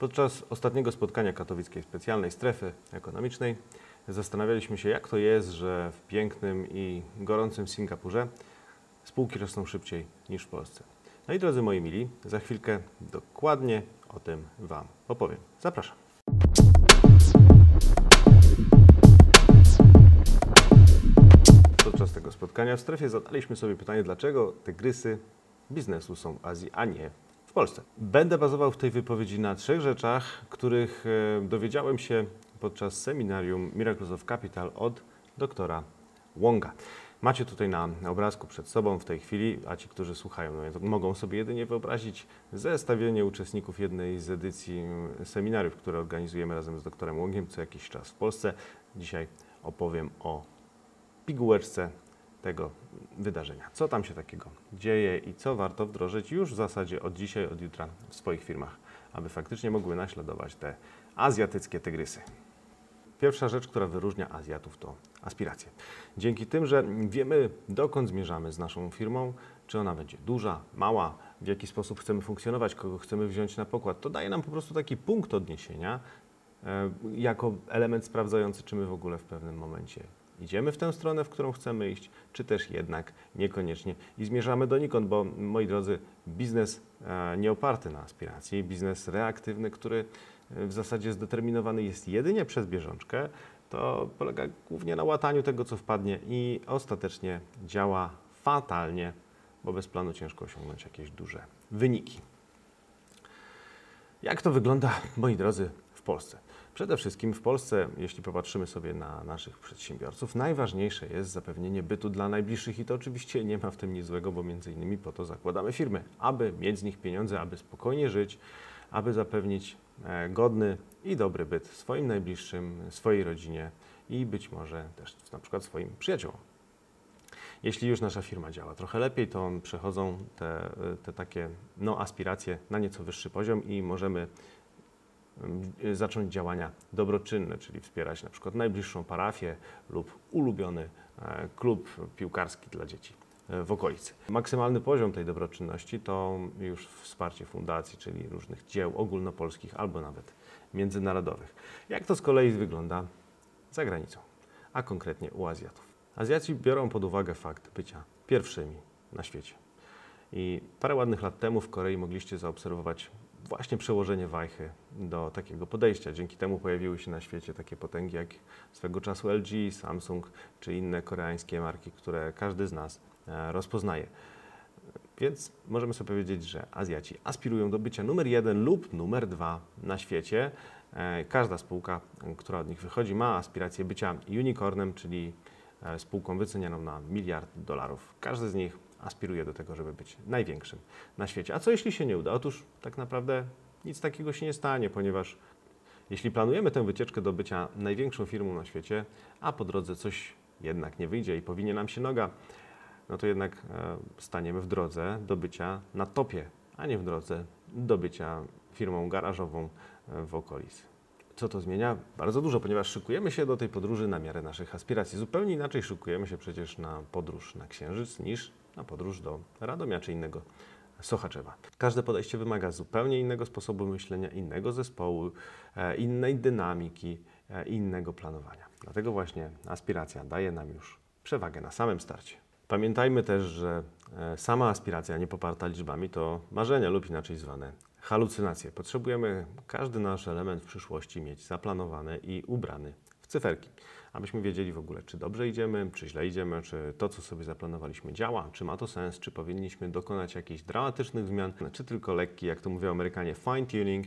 Podczas ostatniego spotkania katowickiej specjalnej strefy ekonomicznej zastanawialiśmy się, jak to jest, że w pięknym i gorącym Singapurze spółki rosną szybciej niż w Polsce. No i drodzy moi mili, za chwilkę dokładnie o tym Wam opowiem. Zapraszam. Podczas tego spotkania w strefie zadaliśmy sobie pytanie, dlaczego tygrysy biznesu są w Azji, a nie w Polsce. Będę bazował w tej wypowiedzi na trzech rzeczach, których e, dowiedziałem się podczas seminarium Miracles of Capital od doktora Wonga. Macie tutaj na obrazku przed sobą w tej chwili, a ci, którzy słuchają, no, mogą sobie jedynie wyobrazić zestawienie uczestników jednej z edycji mm, seminariów, które organizujemy razem z doktorem Łągiem co jakiś czas w Polsce. Dzisiaj opowiem o pigułeczce tego wydarzenia. Co tam się takiego dzieje i co warto wdrożyć już w zasadzie od dzisiaj, od jutra w swoich firmach, aby faktycznie mogły naśladować te azjatyckie tygrysy. Pierwsza rzecz, która wyróżnia Azjatów, to aspiracje. Dzięki tym, że wiemy, dokąd zmierzamy z naszą firmą, czy ona będzie duża, mała, w jaki sposób chcemy funkcjonować, kogo chcemy wziąć na pokład, to daje nam po prostu taki punkt odniesienia e, jako element sprawdzający, czy my w ogóle w pewnym momencie idziemy w tę stronę, w którą chcemy iść, czy też jednak niekoniecznie i zmierzamy donikąd, bo moi drodzy, biznes e, nie oparty na aspiracji, biznes reaktywny, który e, w zasadzie zdeterminowany jest jedynie przez bieżączkę, to polega głównie na łataniu tego, co wpadnie i ostatecznie działa fatalnie, bo bez planu ciężko osiągnąć jakieś duże wyniki. Jak to wygląda, moi drodzy, w Polsce? Przede wszystkim w Polsce, jeśli popatrzymy sobie na naszych przedsiębiorców, najważniejsze jest zapewnienie bytu dla najbliższych i to oczywiście nie ma w tym nic złego, bo między innymi po to zakładamy firmy, aby mieć z nich pieniądze, aby spokojnie żyć, aby zapewnić e, godny i dobry byt swoim najbliższym, swojej rodzinie i być może też na przykład swoim przyjaciołom. Jeśli już nasza firma działa trochę lepiej, to przechodzą te, te takie no, aspiracje na nieco wyższy poziom i możemy zacząć działania dobroczynne, czyli wspierać na przykład najbliższą parafię lub ulubiony e, klub piłkarski dla dzieci e, w okolicy. Maksymalny poziom tej dobroczynności to już wsparcie fundacji, czyli różnych dzieł ogólnopolskich albo nawet międzynarodowych. Jak to z kolei wygląda za granicą, a konkretnie u Azjatów? Azjaci biorą pod uwagę fakt bycia pierwszymi na świecie. I parę ładnych lat temu w Korei mogliście zaobserwować właśnie przełożenie wajchy do takiego podejścia. Dzięki temu pojawiły się na świecie takie potęgi jak swego czasu LG, Samsung czy inne koreańskie marki, które każdy z nas e, rozpoznaje. Więc możemy sobie powiedzieć, że Azjaci aspirują do bycia numer jeden lub numer dwa na świecie. E, każda spółka, która od nich wychodzi, ma aspirację bycia unicornem, czyli e, spółką wycenianą na miliard dolarów. Każdy z nich aspiruje do tego, żeby być największym na świecie. A co jeśli się nie uda? Otóż tak naprawdę nic takiego się nie stanie, ponieważ jeśli planujemy tę wycieczkę do bycia największą firmą na świecie, a po drodze coś jednak nie wyjdzie i powinie nam się noga, no to jednak e, staniemy w drodze do bycia na topie, a nie w drodze do bycia firmą garażową e, w okolicy. Co to zmienia? Bardzo dużo, ponieważ szykujemy się do tej podróży na miarę naszych aspiracji. Zupełnie inaczej szykujemy się przecież na podróż na Księżyc niż na podróż do Radomia czy innego Sochaczewa. Każde podejście wymaga zupełnie innego sposobu myślenia, innego zespołu, e, innej dynamiki, e, innego planowania. Dlatego właśnie aspiracja daje nam już przewagę na samym starcie. Pamiętajmy też, że e, sama aspiracja, nie poparta liczbami, to marzenia lub inaczej zwane halucynacje. Potrzebujemy każdy nasz element w przyszłości mieć zaplanowany i ubrany cyferki, abyśmy wiedzieli w ogóle, czy dobrze idziemy, czy źle idziemy, czy to, co sobie zaplanowaliśmy, działa, czy ma to sens, czy powinniśmy dokonać jakichś dramatycznych zmian, czy tylko lekki, jak to mówią Amerykanie, fine tuning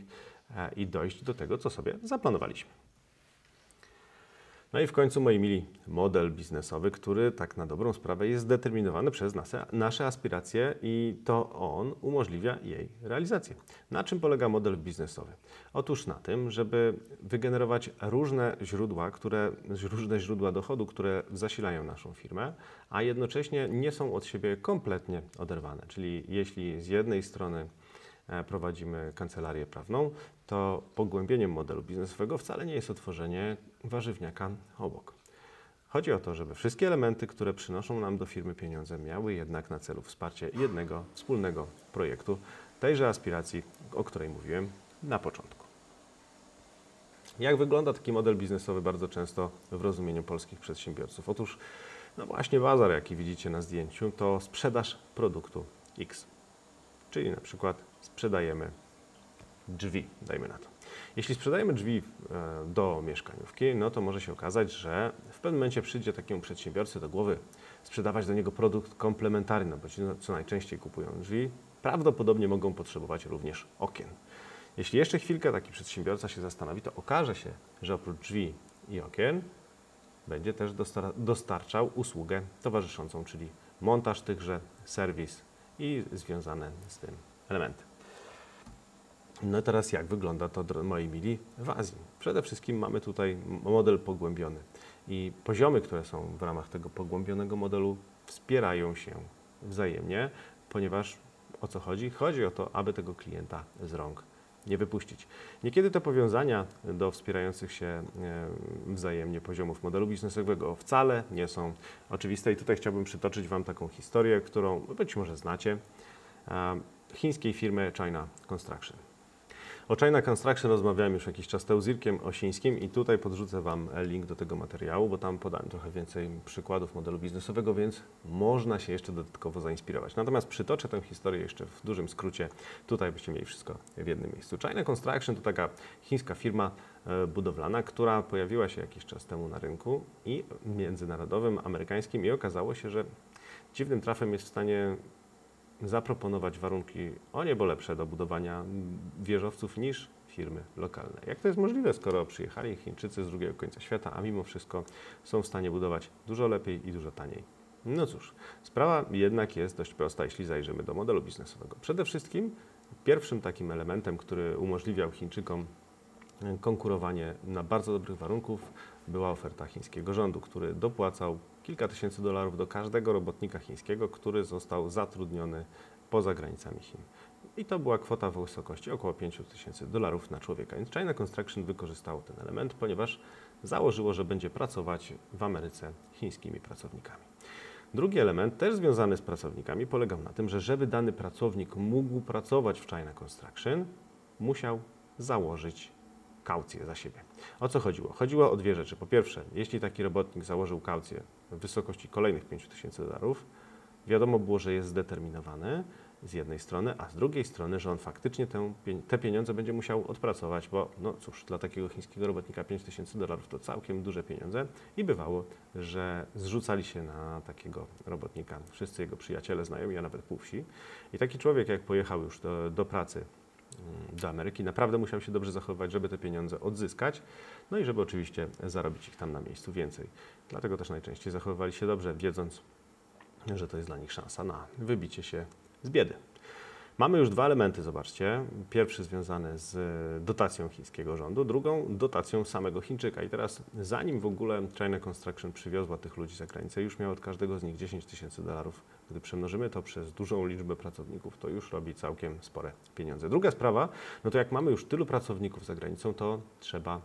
e, i dojść do tego, co sobie zaplanowaliśmy. No i w końcu, moi mili, model biznesowy, który tak na dobrą sprawę jest zdeterminowany przez nasze, nasze aspiracje i to on umożliwia jej realizację. Na czym polega model biznesowy? Otóż na tym, żeby wygenerować różne źródła, które, różne źródła dochodu, które zasilają naszą firmę, a jednocześnie nie są od siebie kompletnie oderwane. Czyli jeśli z jednej strony E, prowadzimy kancelarię prawną, to pogłębieniem modelu biznesowego wcale nie jest otworzenie warzywniaka obok. Chodzi o to, żeby wszystkie elementy, które przynoszą nam do firmy pieniądze, miały jednak na celu wsparcie jednego wspólnego projektu, tejże aspiracji, o której mówiłem na początku. Jak wygląda taki model biznesowy bardzo często w rozumieniu polskich przedsiębiorców? Otóż, no właśnie bazar, jaki widzicie na zdjęciu, to sprzedaż produktu X. Czyli na przykład sprzedajemy drzwi, dajmy na to. Jeśli sprzedajemy drzwi e, do mieszkaniówki, no to może się okazać, że w pewnym momencie przyjdzie takiemu przedsiębiorcy do głowy sprzedawać do niego produkt komplementarny, no bo ci, no, co najczęściej kupują drzwi, prawdopodobnie mogą potrzebować również okien. Jeśli jeszcze chwilkę taki przedsiębiorca się zastanowi, to okaże się, że oprócz drzwi i okien będzie też dostar dostarczał usługę towarzyszącą, czyli montaż tychże, serwis i związane z tym elementy. No teraz jak wygląda to, moi mili, w Azji? Przede wszystkim mamy tutaj model pogłębiony i poziomy, które są w ramach tego pogłębionego modelu wspierają się wzajemnie, ponieważ o co chodzi? Chodzi o to, aby tego klienta z rąk nie wypuścić. Niekiedy te powiązania do wspierających się e, wzajemnie poziomów modelu biznesowego wcale nie są oczywiste i tutaj chciałbym przytoczyć Wam taką historię, którą być może znacie, chińskiej firmy China Construction. O China Construction rozmawiałem już jakiś czas temu z Irkiem Osińskim i tutaj podrzucę Wam link do tego materiału, bo tam podałem trochę więcej przykładów modelu biznesowego, więc można się jeszcze dodatkowo zainspirować. Natomiast przytoczę tę historię jeszcze w dużym skrócie. Tutaj byście mieli wszystko w jednym miejscu. China Construction to taka chińska firma e, budowlana, która pojawiła się jakiś czas temu na rynku i międzynarodowym, amerykańskim i okazało się, że dziwnym trafem jest w stanie zaproponować warunki o niebo lepsze do budowania wieżowców niż firmy lokalne. Jak to jest możliwe, skoro przyjechali Chińczycy z drugiego końca świata, a mimo wszystko są w stanie budować dużo lepiej i dużo taniej? No cóż, sprawa jednak jest dość prosta, jeśli zajrzymy do modelu biznesowego. Przede wszystkim pierwszym takim elementem, który umożliwiał Chińczykom konkurowanie na bardzo dobrych warunków, była oferta chińskiego rządu, który dopłacał kilka tysięcy dolarów do każdego robotnika chińskiego, który został zatrudniony poza granicami Chin. I to była kwota w wysokości około 5 tysięcy dolarów na człowieka. Więc China Construction wykorzystało ten element, ponieważ założyło, że będzie pracować w Ameryce chińskimi pracownikami. Drugi element, też związany z pracownikami, polegał na tym, że żeby dany pracownik mógł pracować w China Construction, musiał założyć kaucję za siebie. O co chodziło? Chodziło o dwie rzeczy. Po pierwsze, jeśli taki robotnik założył kaucję w wysokości kolejnych 5000 dolarów, wiadomo było, że jest zdeterminowany z jednej strony, a z drugiej strony, że on faktycznie tę, te pieniądze będzie musiał odpracować, bo no cóż, dla takiego chińskiego robotnika 5000 dolarów to całkiem duże pieniądze. I bywało, że zrzucali się na takiego robotnika. Wszyscy jego przyjaciele, znajomi, a nawet pół wsi. I taki człowiek, jak pojechał już do, do pracy do Ameryki. Naprawdę musiał się dobrze zachowywać, żeby te pieniądze odzyskać, no i żeby oczywiście zarobić ich tam na miejscu więcej. Dlatego też najczęściej zachowywali się dobrze, wiedząc, że to jest dla nich szansa na wybicie się z biedy. Mamy już dwa elementy, zobaczcie. Pierwszy związany z dotacją chińskiego rządu, drugą dotacją samego Chińczyka. I teraz, zanim w ogóle China Construction przywiozła tych ludzi za granicę, już miał od każdego z nich 10 tysięcy dolarów. Gdy przemnożymy to przez dużą liczbę pracowników, to już robi całkiem spore pieniądze. Druga sprawa, no to jak mamy już tylu pracowników za granicą, to trzeba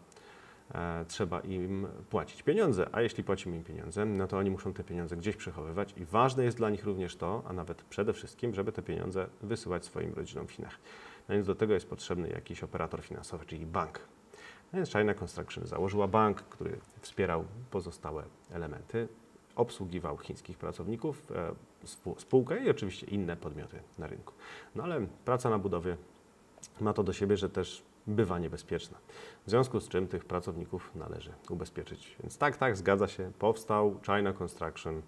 E, trzeba im płacić pieniądze. A jeśli płacimy im pieniądze, no to oni muszą te pieniądze gdzieś przechowywać i ważne jest dla nich również to, a nawet przede wszystkim, żeby te pieniądze wysyłać swoim rodzinom w Chinach. No więc do tego jest potrzebny jakiś operator finansowy, czyli bank. No więc China Construction założyła bank, który wspierał pozostałe elementy, obsługiwał chińskich pracowników, e, spółkę i oczywiście inne podmioty na rynku. No ale praca na budowie ma to do siebie, że też bywa niebezpieczna. W związku z czym tych pracowników należy ubezpieczyć. Więc tak, tak, zgadza się, powstał China Construction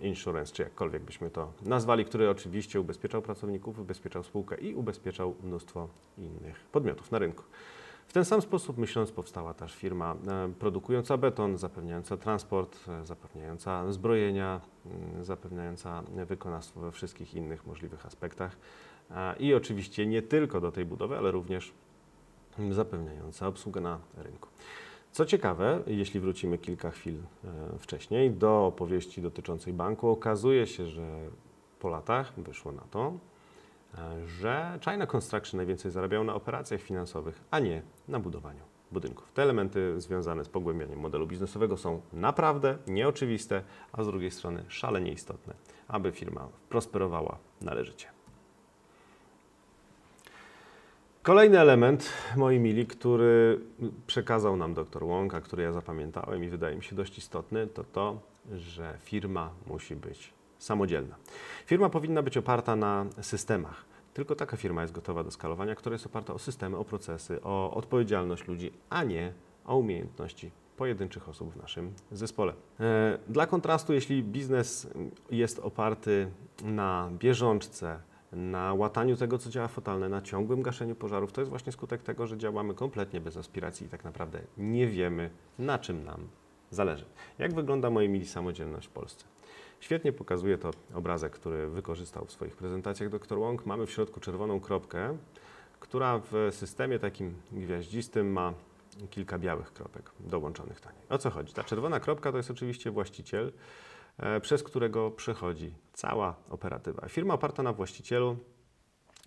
Insurance, czy jakkolwiek byśmy to nazwali, który oczywiście ubezpieczał pracowników, ubezpieczał spółkę i ubezpieczał mnóstwo innych podmiotów na rynku. W ten sam sposób myśląc powstała też firma e, produkująca beton, zapewniająca transport, e, zapewniająca zbrojenia, mm, zapewniająca wykonawstwo we wszystkich innych możliwych aspektach. I oczywiście nie tylko do tej budowy, ale również zapewniająca obsługę na rynku. Co ciekawe, jeśli wrócimy kilka chwil e, wcześniej do opowieści dotyczącej banku, okazuje się, że po latach wyszło na to, że China Construction najwięcej zarabiał na operacjach finansowych, a nie na budowaniu budynków. Te elementy związane z pogłębianiem modelu biznesowego są naprawdę nieoczywiste, a z drugiej strony szalenie istotne, aby firma prosperowała należycie. Kolejny element, moi mili, który przekazał nam dr Łąka, który ja zapamiętałem i wydaje mi się dość istotny, to to, że firma musi być samodzielna. Firma powinna być oparta na systemach. Tylko taka firma jest gotowa do skalowania, która jest oparta o systemy, o procesy, o odpowiedzialność ludzi, a nie o umiejętności pojedynczych osób w naszym zespole. E, Dla kontrastu, jeśli biznes jest oparty na bieżączce, na łataniu tego, co działa fatalne, na ciągłym gaszeniu pożarów, to jest właśnie skutek tego, że działamy kompletnie bez aspiracji i tak naprawdę nie wiemy, na czym nam zależy. Jak wygląda, moi mili, samodzielność w Polsce? Świetnie pokazuje to obrazek, który wykorzystał w swoich prezentacjach dr Wong. Mamy w środku czerwoną kropkę, która w systemie takim gwiaździstym ma kilka białych kropek dołączonych do niej. O co chodzi? Ta czerwona kropka to jest oczywiście właściciel, e, przez którego przechodzi cała operatywa. Firma oparta na właścicielu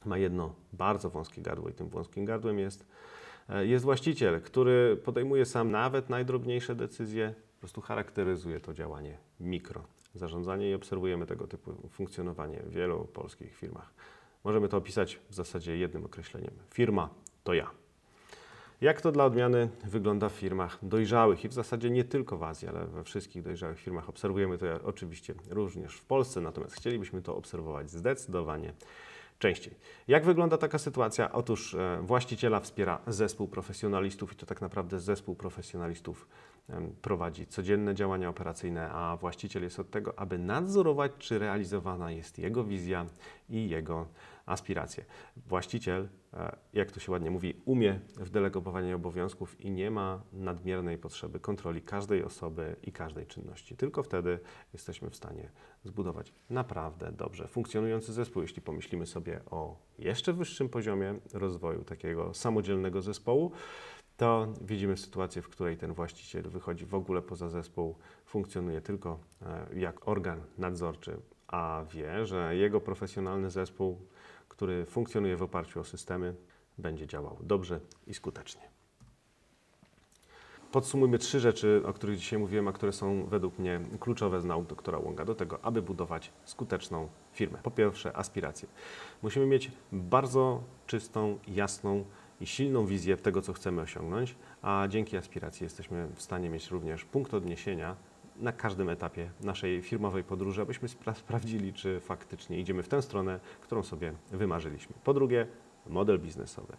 ma jedno bardzo wąskie gardło i tym wąskim gardłem jest, e, jest właściciel, który podejmuje sam nawet najdrobniejsze decyzje, po prostu charakteryzuje to działanie mikro zarządzanie i obserwujemy tego typu funkcjonowanie w wielu polskich firmach. Możemy to opisać w zasadzie jednym określeniem. Firma to ja. Jak to dla odmiany wygląda w firmach dojrzałych i w zasadzie nie tylko w Azji, ale we wszystkich dojrzałych firmach obserwujemy to oczywiście również w Polsce, natomiast chcielibyśmy to obserwować zdecydowanie częściej. Jak wygląda taka sytuacja? Otóż e, właściciela wspiera zespół profesjonalistów i to tak naprawdę zespół profesjonalistów prowadzi codzienne działania operacyjne, a właściciel jest od tego, aby nadzorować, czy realizowana jest jego wizja i jego aspiracje. Właściciel, e, jak to się ładnie mówi, umie w delegowaniu obowiązków i nie ma nadmiernej potrzeby kontroli każdej osoby i każdej czynności. Tylko wtedy jesteśmy w stanie zbudować naprawdę dobrze funkcjonujący zespół. Jeśli pomyślimy sobie o jeszcze wyższym poziomie rozwoju takiego samodzielnego zespołu, to widzimy sytuację, w której ten właściciel wychodzi w ogóle poza zespół, funkcjonuje tylko e, jak organ nadzorczy, a wie, że jego profesjonalny zespół, który funkcjonuje w oparciu o systemy, będzie działał dobrze i skutecznie. Podsumujmy trzy rzeczy, o których dzisiaj mówiłem, a które są według mnie kluczowe z nauk doktora Łąga do tego, aby budować skuteczną firmę. Po pierwsze, aspiracje. Musimy mieć bardzo czystą, jasną i silną wizję tego, co chcemy osiągnąć, a dzięki aspiracji jesteśmy w stanie mieć również punkt odniesienia na każdym etapie naszej firmowej podróży, abyśmy spra- sprawdzili, czy faktycznie idziemy w tę stronę, którą sobie wymarzyliśmy. Po drugie, model biznesowy.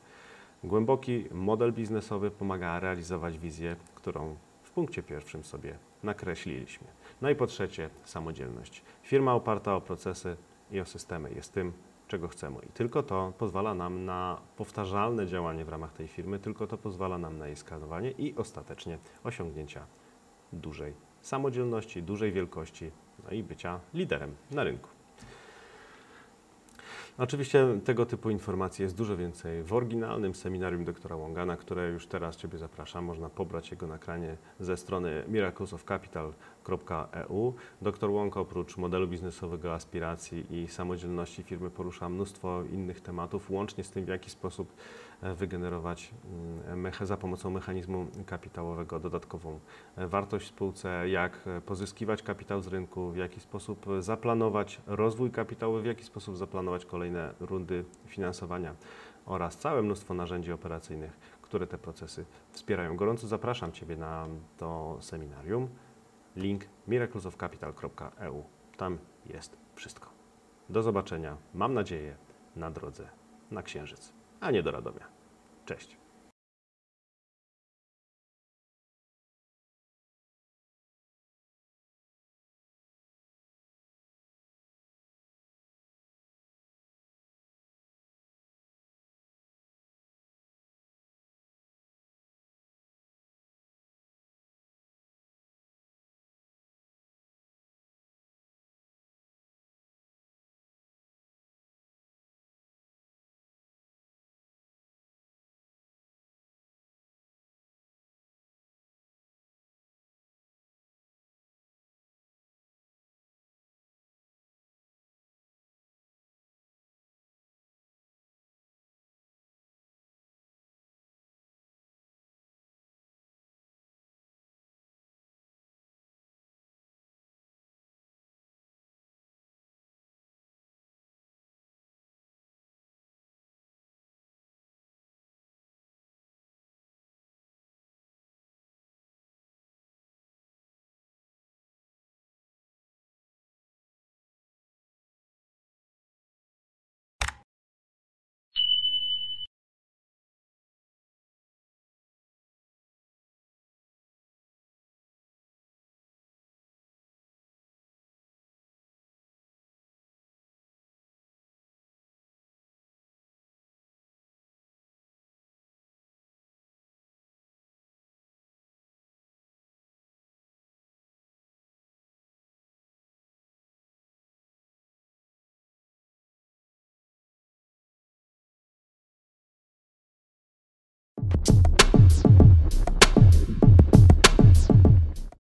Głęboki model biznesowy pomaga realizować wizję, którą w punkcie pierwszym sobie nakreśliliśmy. No i po trzecie, samodzielność. Firma oparta o procesy i o systemy jest tym, czego chcemy. I tylko to pozwala nam na powtarzalne działanie w ramach tej firmy, tylko to pozwala nam na jej skalowanie i ostatecznie osiągnięcia dużej samodzielności, dużej wielkości, no i bycia liderem na rynku. Oczywiście tego typu informacji jest dużo więcej w oryginalnym seminarium doktora Łongana, które już teraz Ciebie zapraszam. Można pobrać jego nagranie ze strony miraclesofcapital.eu. Dr Łąka oprócz modelu biznesowego, aspiracji i samodzielności firmy porusza mnóstwo innych tematów, łącznie z tym, w jaki sposób e, wygenerować mm, za pomocą mechanizmu kapitałowego dodatkową e, wartość w spółce, jak e, pozyskiwać kapitał z rynku, w jaki sposób zaplanować rozwój kapitałowy, w jaki sposób zaplanować kolejne rundy finansowania oraz całe mnóstwo narzędzi operacyjnych, które te procesy wspierają. Gorąco zapraszam Ciebie na to seminarium. Link miraclesofcapital.eu. Tam jest wszystko. Do zobaczenia, mam nadzieję, na drodze na Księżyc, a nie do Radomia. Cześć.